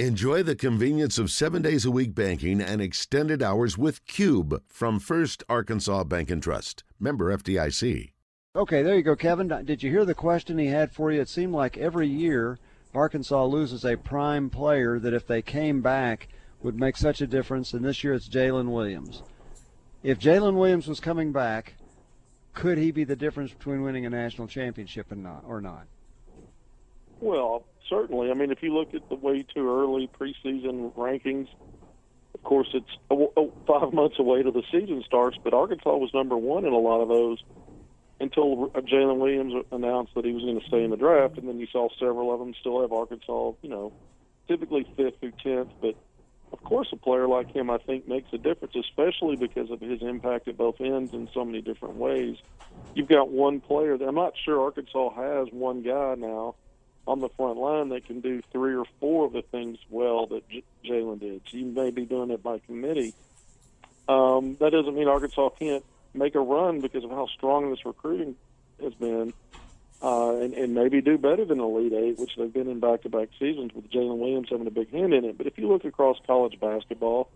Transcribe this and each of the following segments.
Enjoy the convenience of seven days a week banking and extended hours with Cube from First Arkansas Bank and Trust. Member FDIC. Okay, there you go, Kevin. Did you hear the question he had for you? It seemed like every year Arkansas loses a prime player that if they came back would make such a difference, and this year it's Jaylin Williams. If Jaylin Williams was coming back, could he be the difference between winning a national championship and not or not? Well, certainly. I mean, if you look at the way too early preseason rankings, of course it's five months away to the season starts. But Arkansas was number one in a lot of those until Jaylin Williams announced that he was going to stay in the draft, and then you saw several of them still have Arkansas. You know, typically fifth through tenth, but of course, a player like him, I think, makes a difference, especially because of his impact at both ends in so many different ways. You've got one player that I'm not sure Arkansas has one guy now on the front line that can do three or four of the things well that J- Jaylin did. So you may be doing it by committee. Um, that doesn't mean Arkansas can't make a run because of how strong this recruiting has been, uh, and, and maybe do better than Elite Eight, which they've been in back-to-back seasons with Jaylin Williams having a big hand in it. But if you look across college basketball,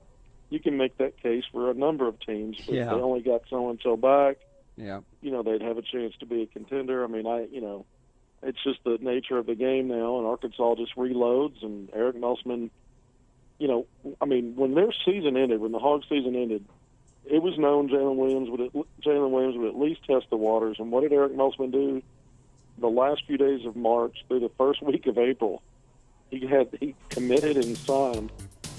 you can make that case for a number of teams. But Yeah. they only got so and so back. Yeah. You know, they'd have a chance to be a contender. I mean, I you know, it's just the nature of the game now, and Arkansas just reloads, and Eric Musselman. You know, I mean, when their season ended, when the Hog season ended, it was known Jaylin Williams would at, Jaylin Williams would at least test the waters. And what did Eric Musselman do? The last few days of March through the first week of April, he had he committed and signed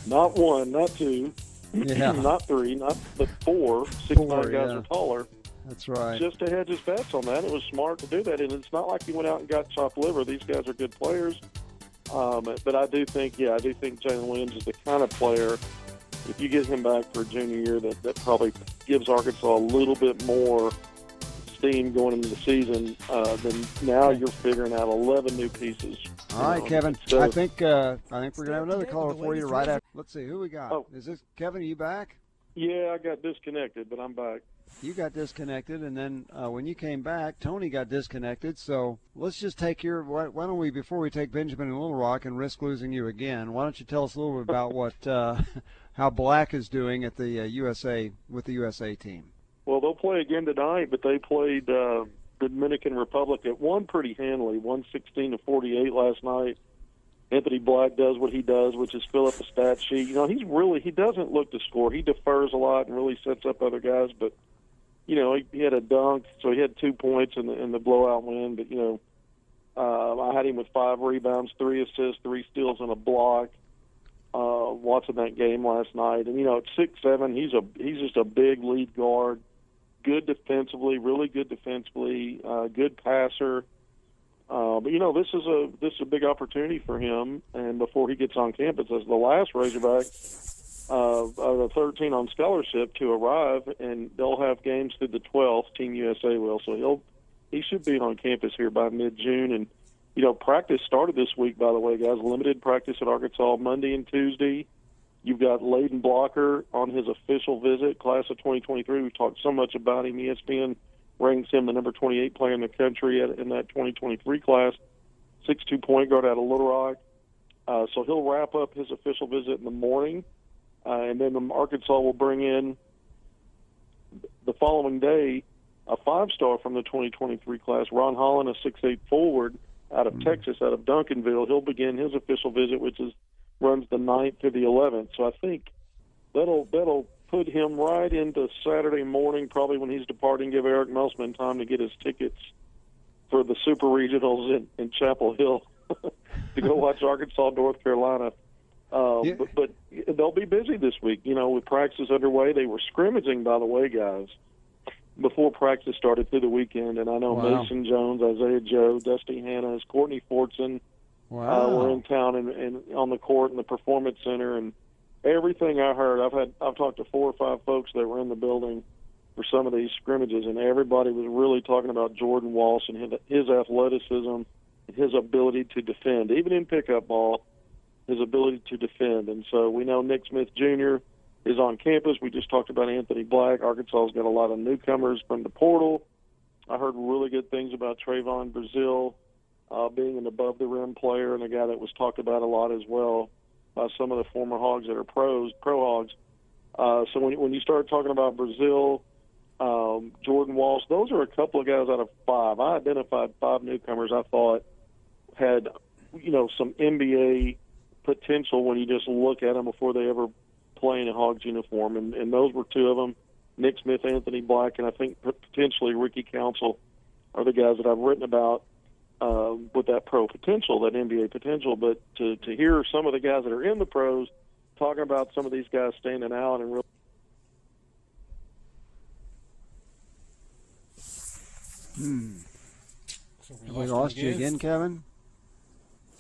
not one, not two, Yeah. not three, not but four, six Four, nine guys yeah. or taller That's right. just to hedge his bets on that. It was smart to do that, and it's not like he went out and got chopped liver. These guys are good players, um, but I do think, yeah, I do think Jaylin Williams is the kind of player. If you get him back for a junior year, that that probably gives Arkansas a little bit more steam going into the season. Uh, then now you're figuring out 11 new pieces. All right, Um, Kevin. so- I think uh, I think we're gonna have another caller for you right after. Let's see who we got. Oh. Is this Kevin? Are you back? Yeah, I got disconnected, but I'm back. You got disconnected, and then uh, when you came back, Tony got disconnected. So let's just take your. Why, why don't we, before we take Benjamin and Little Rock and risk losing you again, why don't you tell us a little bit about what uh, how Black is doing at the uh, USA with the USA team? Well, they'll play again tonight, but they played uh, the Dominican Republic. It won pretty handily, one sixteen to forty eight last night. Anthony Black does what he does, which is fill up a stat sheet. You know, he's really he doesn't look to score. He defers a lot and really sets up other guys. But you know, he, he had a dunk, so he had two points in the in the blowout win. But you know, uh, I had him with five rebounds, three assists, three steals, and a block. Uh, watching that game last night, and you know, at six seven, he's a he's just a big lead guard good defensively, really good defensively, uh, good passer. Uh, but you know, this is a this is a big opportunity for him, and before he gets on campus as the last Razorback uh, of the 13 on scholarship to arrive, and they'll have games through the 12th. Team USA will, so he'll he should be on campus here by mid June. And you know, practice started this week, by the way, guys. Limited practice at Arkansas Monday and Tuesday. You've got Layden Blocker on his official visit, class of 2023. We've talked so much about him. ESPN ranks him the number 28 player in the country at, in that 2023 class. 6'2 point guard out of Little Rock. Uh, so he'll wrap up his official visit in the morning, uh, and then Arkansas will bring in the following day a five-star from the 2023 class, Ron Holland, a 6'8 forward out of Texas, out of Duncanville. He'll begin his official visit, which is runs the 9th to the 11th. So I think that'll that'll put him right into Saturday morning, probably when he's departing. Give Eric Musselman time to get his tickets for the Super Regionals in, in Chapel Hill to go watch Arkansas, North Carolina. Uh, Yeah. but, but they'll be busy this week. You know, with practice underway, they were scrimmaging, by the way, guys, before practice started through the weekend. And I know Wow. Mason Jones, Isaiah Joe, Dusty Hannahs, Courtney Fortson, Wow. uh, were in town and, and on the court in the performance center and everything I heard. I've had I've talked to four or five folks that were in the building for some of these scrimmages, and everybody was really talking about Jordan Walsh and his, his athleticism and his ability to defend, even in pickup ball, his ability to defend. And so we know Nick Smith Jr. is on campus. We just talked about Anthony Black. Arkansas's got a lot of newcomers from the portal. I heard really good things about Trevon Brazile uh, being an above the rim player and a guy that was talked about a lot as well. by some of the former Hogs that are pros, pro Hogs. Uh, so when when you start talking about Brazile, um, Jordan Walsh, those are a couple of guys out of five. I identified five newcomers I thought had, you know, some NBA potential when you just look at them before they ever play in a Hogs uniform, and, and those were two of them. Nick Smith, Anthony Black, and I think potentially Ricky Council are the guys that I've written about uh, with that pro potential, that NBA potential. But to to hear some of the guys that are in the pros talking about some of these guys standing out and really. Hmm. So we, lost, we lost you again, Kevin.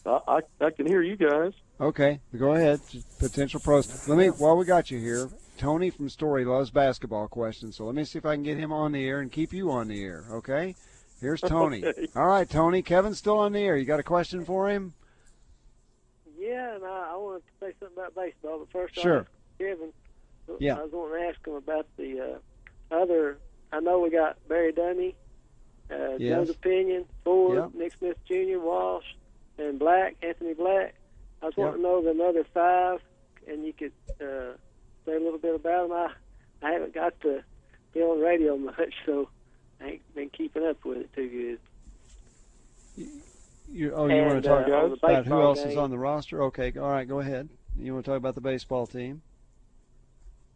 I, I, I can hear you guys. Okay, go ahead. Potential pros. Let me while we got you here. Tony from Story loves basketball questions, so let me see if I can get him on the air and keep you on the air. Okay. Here's Tony. Okay. All right, Tony. Kevin's still on the air. You got a question for him? Yeah, and I, I wanted to say something about baseball, but first, sure. Kevin. Yeah. I was wanting to ask him about the uh, other. I know we got Barry Dunny, uh, yes. Joseph Pinion, Ford, yep. Nick Smith Jr., Walsh, and Black, Anthony Black. I was yep. wanting to know the other five, and you could uh, say a little bit about them. I, I haven't got to be on radio much, so I ain't been keeping up with it too good. You, oh, you and, want to talk uh, about who else game. is on the roster? Okay, all right, go ahead. You want to talk about the baseball team?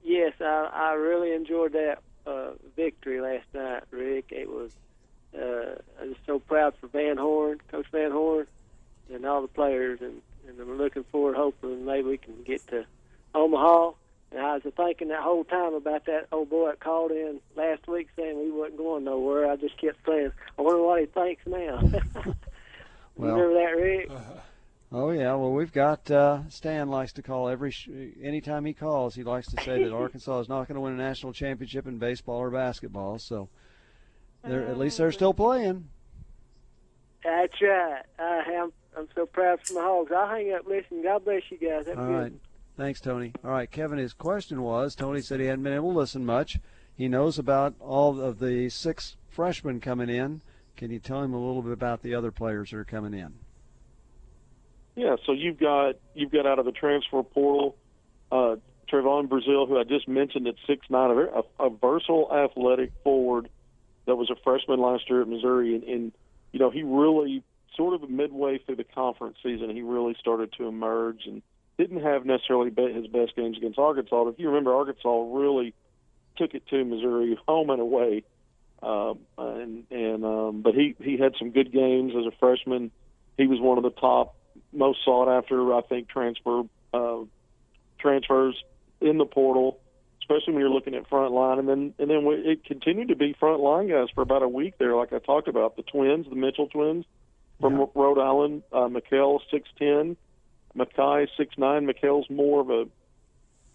Yes, I, I really enjoyed that uh, victory last night, Rick. It was uh, I'm just so proud for Van Horn, Coach Van Horn, and all the players, and, and I'm looking forward, hoping maybe we can get to Omaha and I was thinking that whole time about that old boy that called in last week saying we wasn't going nowhere. I just kept saying, I wonder what he thinks now. well, remember that, Rick? Oh yeah, well we've got uh, Stan likes to call every sh- anytime he calls. He likes to say that Arkansas is not going to win a national championship in baseball or basketball. So they're at least they're still playing. That's right. I am. I'm so proud for my Hogs. I'll hang up. Listen. God bless you guys. Have All right. Thanks, Tony. All right, Kevin, his question was Tony said he hadn't been able to listen much. He knows about all of the six freshmen coming in. Can you tell him a little bit about the other players that are coming in? Yeah, so you've got you've got out of the transfer portal uh, Trevon Brazile, who I just mentioned at six nine, a, a versatile athletic forward that was a freshman last year at Missouri, and, and you know he really sort of midway through the conference season he really started to emerge and didn't have necessarily his best games against Arkansas. But if you remember, Arkansas really took it to Missouri home and away. Um, and and um, but he he had some good games as a freshman. He was one of the top, most sought after, I think, transfer uh, transfers in the portal, especially when you're looking at front line. And then and then it continued to be front line guys for about a week there, like I talked about the twins, the Mitchell twins from yeah. Rhode Island, uh, Makhel six ten Makhi six nine. Makhel's more of a,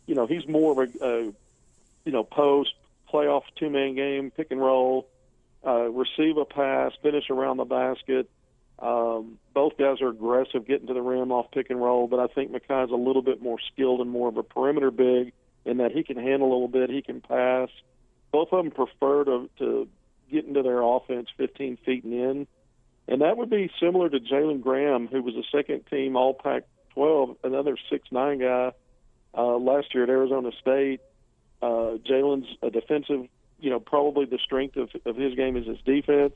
you know, he's more of a, a you know, post playoff two man game, pick and roll, uh, receive a pass, finish around the basket. Um, both guys are aggressive, getting to the rim off pick and roll, but I think Makhi's a little bit more skilled and more of a perimeter big in that he can handle a little bit, he can pass. Both of them prefer to, to get into their offense 15 feet and in. And that would be similar to Jalen Graham, who was a second team All Pac 12, another six nine guy uh, last year at Arizona State. Uh, Jalen's a defensive, you know, probably the strength of, of his game is his defense.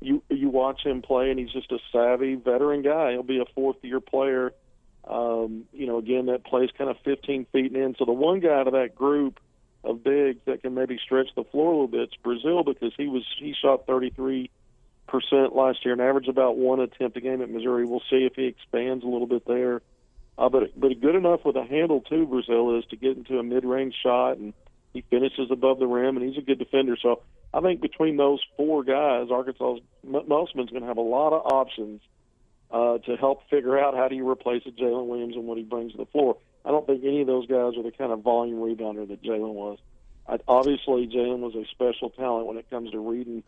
You you watch him play, and he's just a savvy veteran guy. He'll be a fourth year player. Um, you know, again, that plays kind of 15 feet in. So the one guy out of that group of bigs that can maybe stretch the floor a little bit is Brazile because he was he shot 33 percent last year and averaged about one attempt a game at Missouri. We'll see if he expands a little bit there. Uh, but but good enough with a handle too. Brazile is to get into a mid-range shot, and he finishes above the rim, and he's a good defender. So I think between those four guys, Arkansas's Musselman's going to have a lot of options uh, to help figure out how do you replace a Jaylin Williams and what he brings to the floor. I don't think any of those guys are the kind of volume rebounder that Jaylin was. I, obviously, Jaylin was a special talent when it comes to reading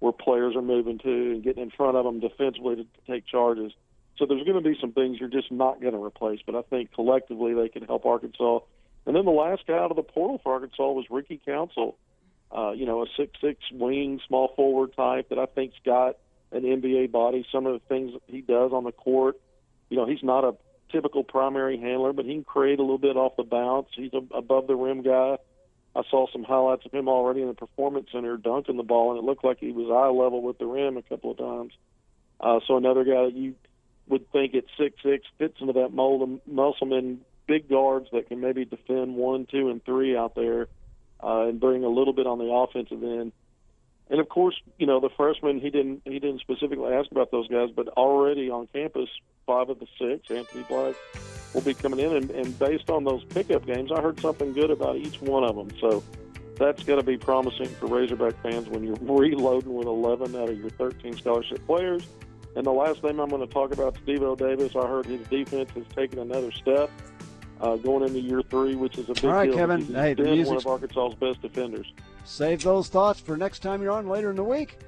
where players are moving to and getting in front of them defensively to, to take charges. So there's going to be some things you're just not going to replace, but I think collectively they can help Arkansas. And then the last guy out of the portal for Arkansas was Ricky Council, uh, you know, a six-six wing, small forward type that I think's got an NBA body. Some of the things he does on the court, you know, he's not a typical primary handler, but he can create a little bit off the bounce. He's a above the rim guy. I saw some highlights of him already in the performance center dunking the ball, and it looked like he was eye level with the rim a couple of times. Uh, so another guy that you would think at six six fits into that mold of Musselman big guards that can maybe defend one, two, and three out there, uh, and bring a little bit on the offensive end. And of course, you know the freshman. He didn't he didn't specifically ask about those guys, but already on campus, five of the six, Anthony Black, will be coming in. And, and based on those pickup games, I heard something good about each one of them. So that's going to be promising for Razorback fans when you're reloading with 11 out of your 13 scholarship players. And the last name I'm going to talk about, Devo Davis. I heard his defense has taken another step uh, going into year three, which is a big All right, deal. Kevin. He's Hey, the been one of Arkansas's best defenders. Save those thoughts for next time you're on later in the week.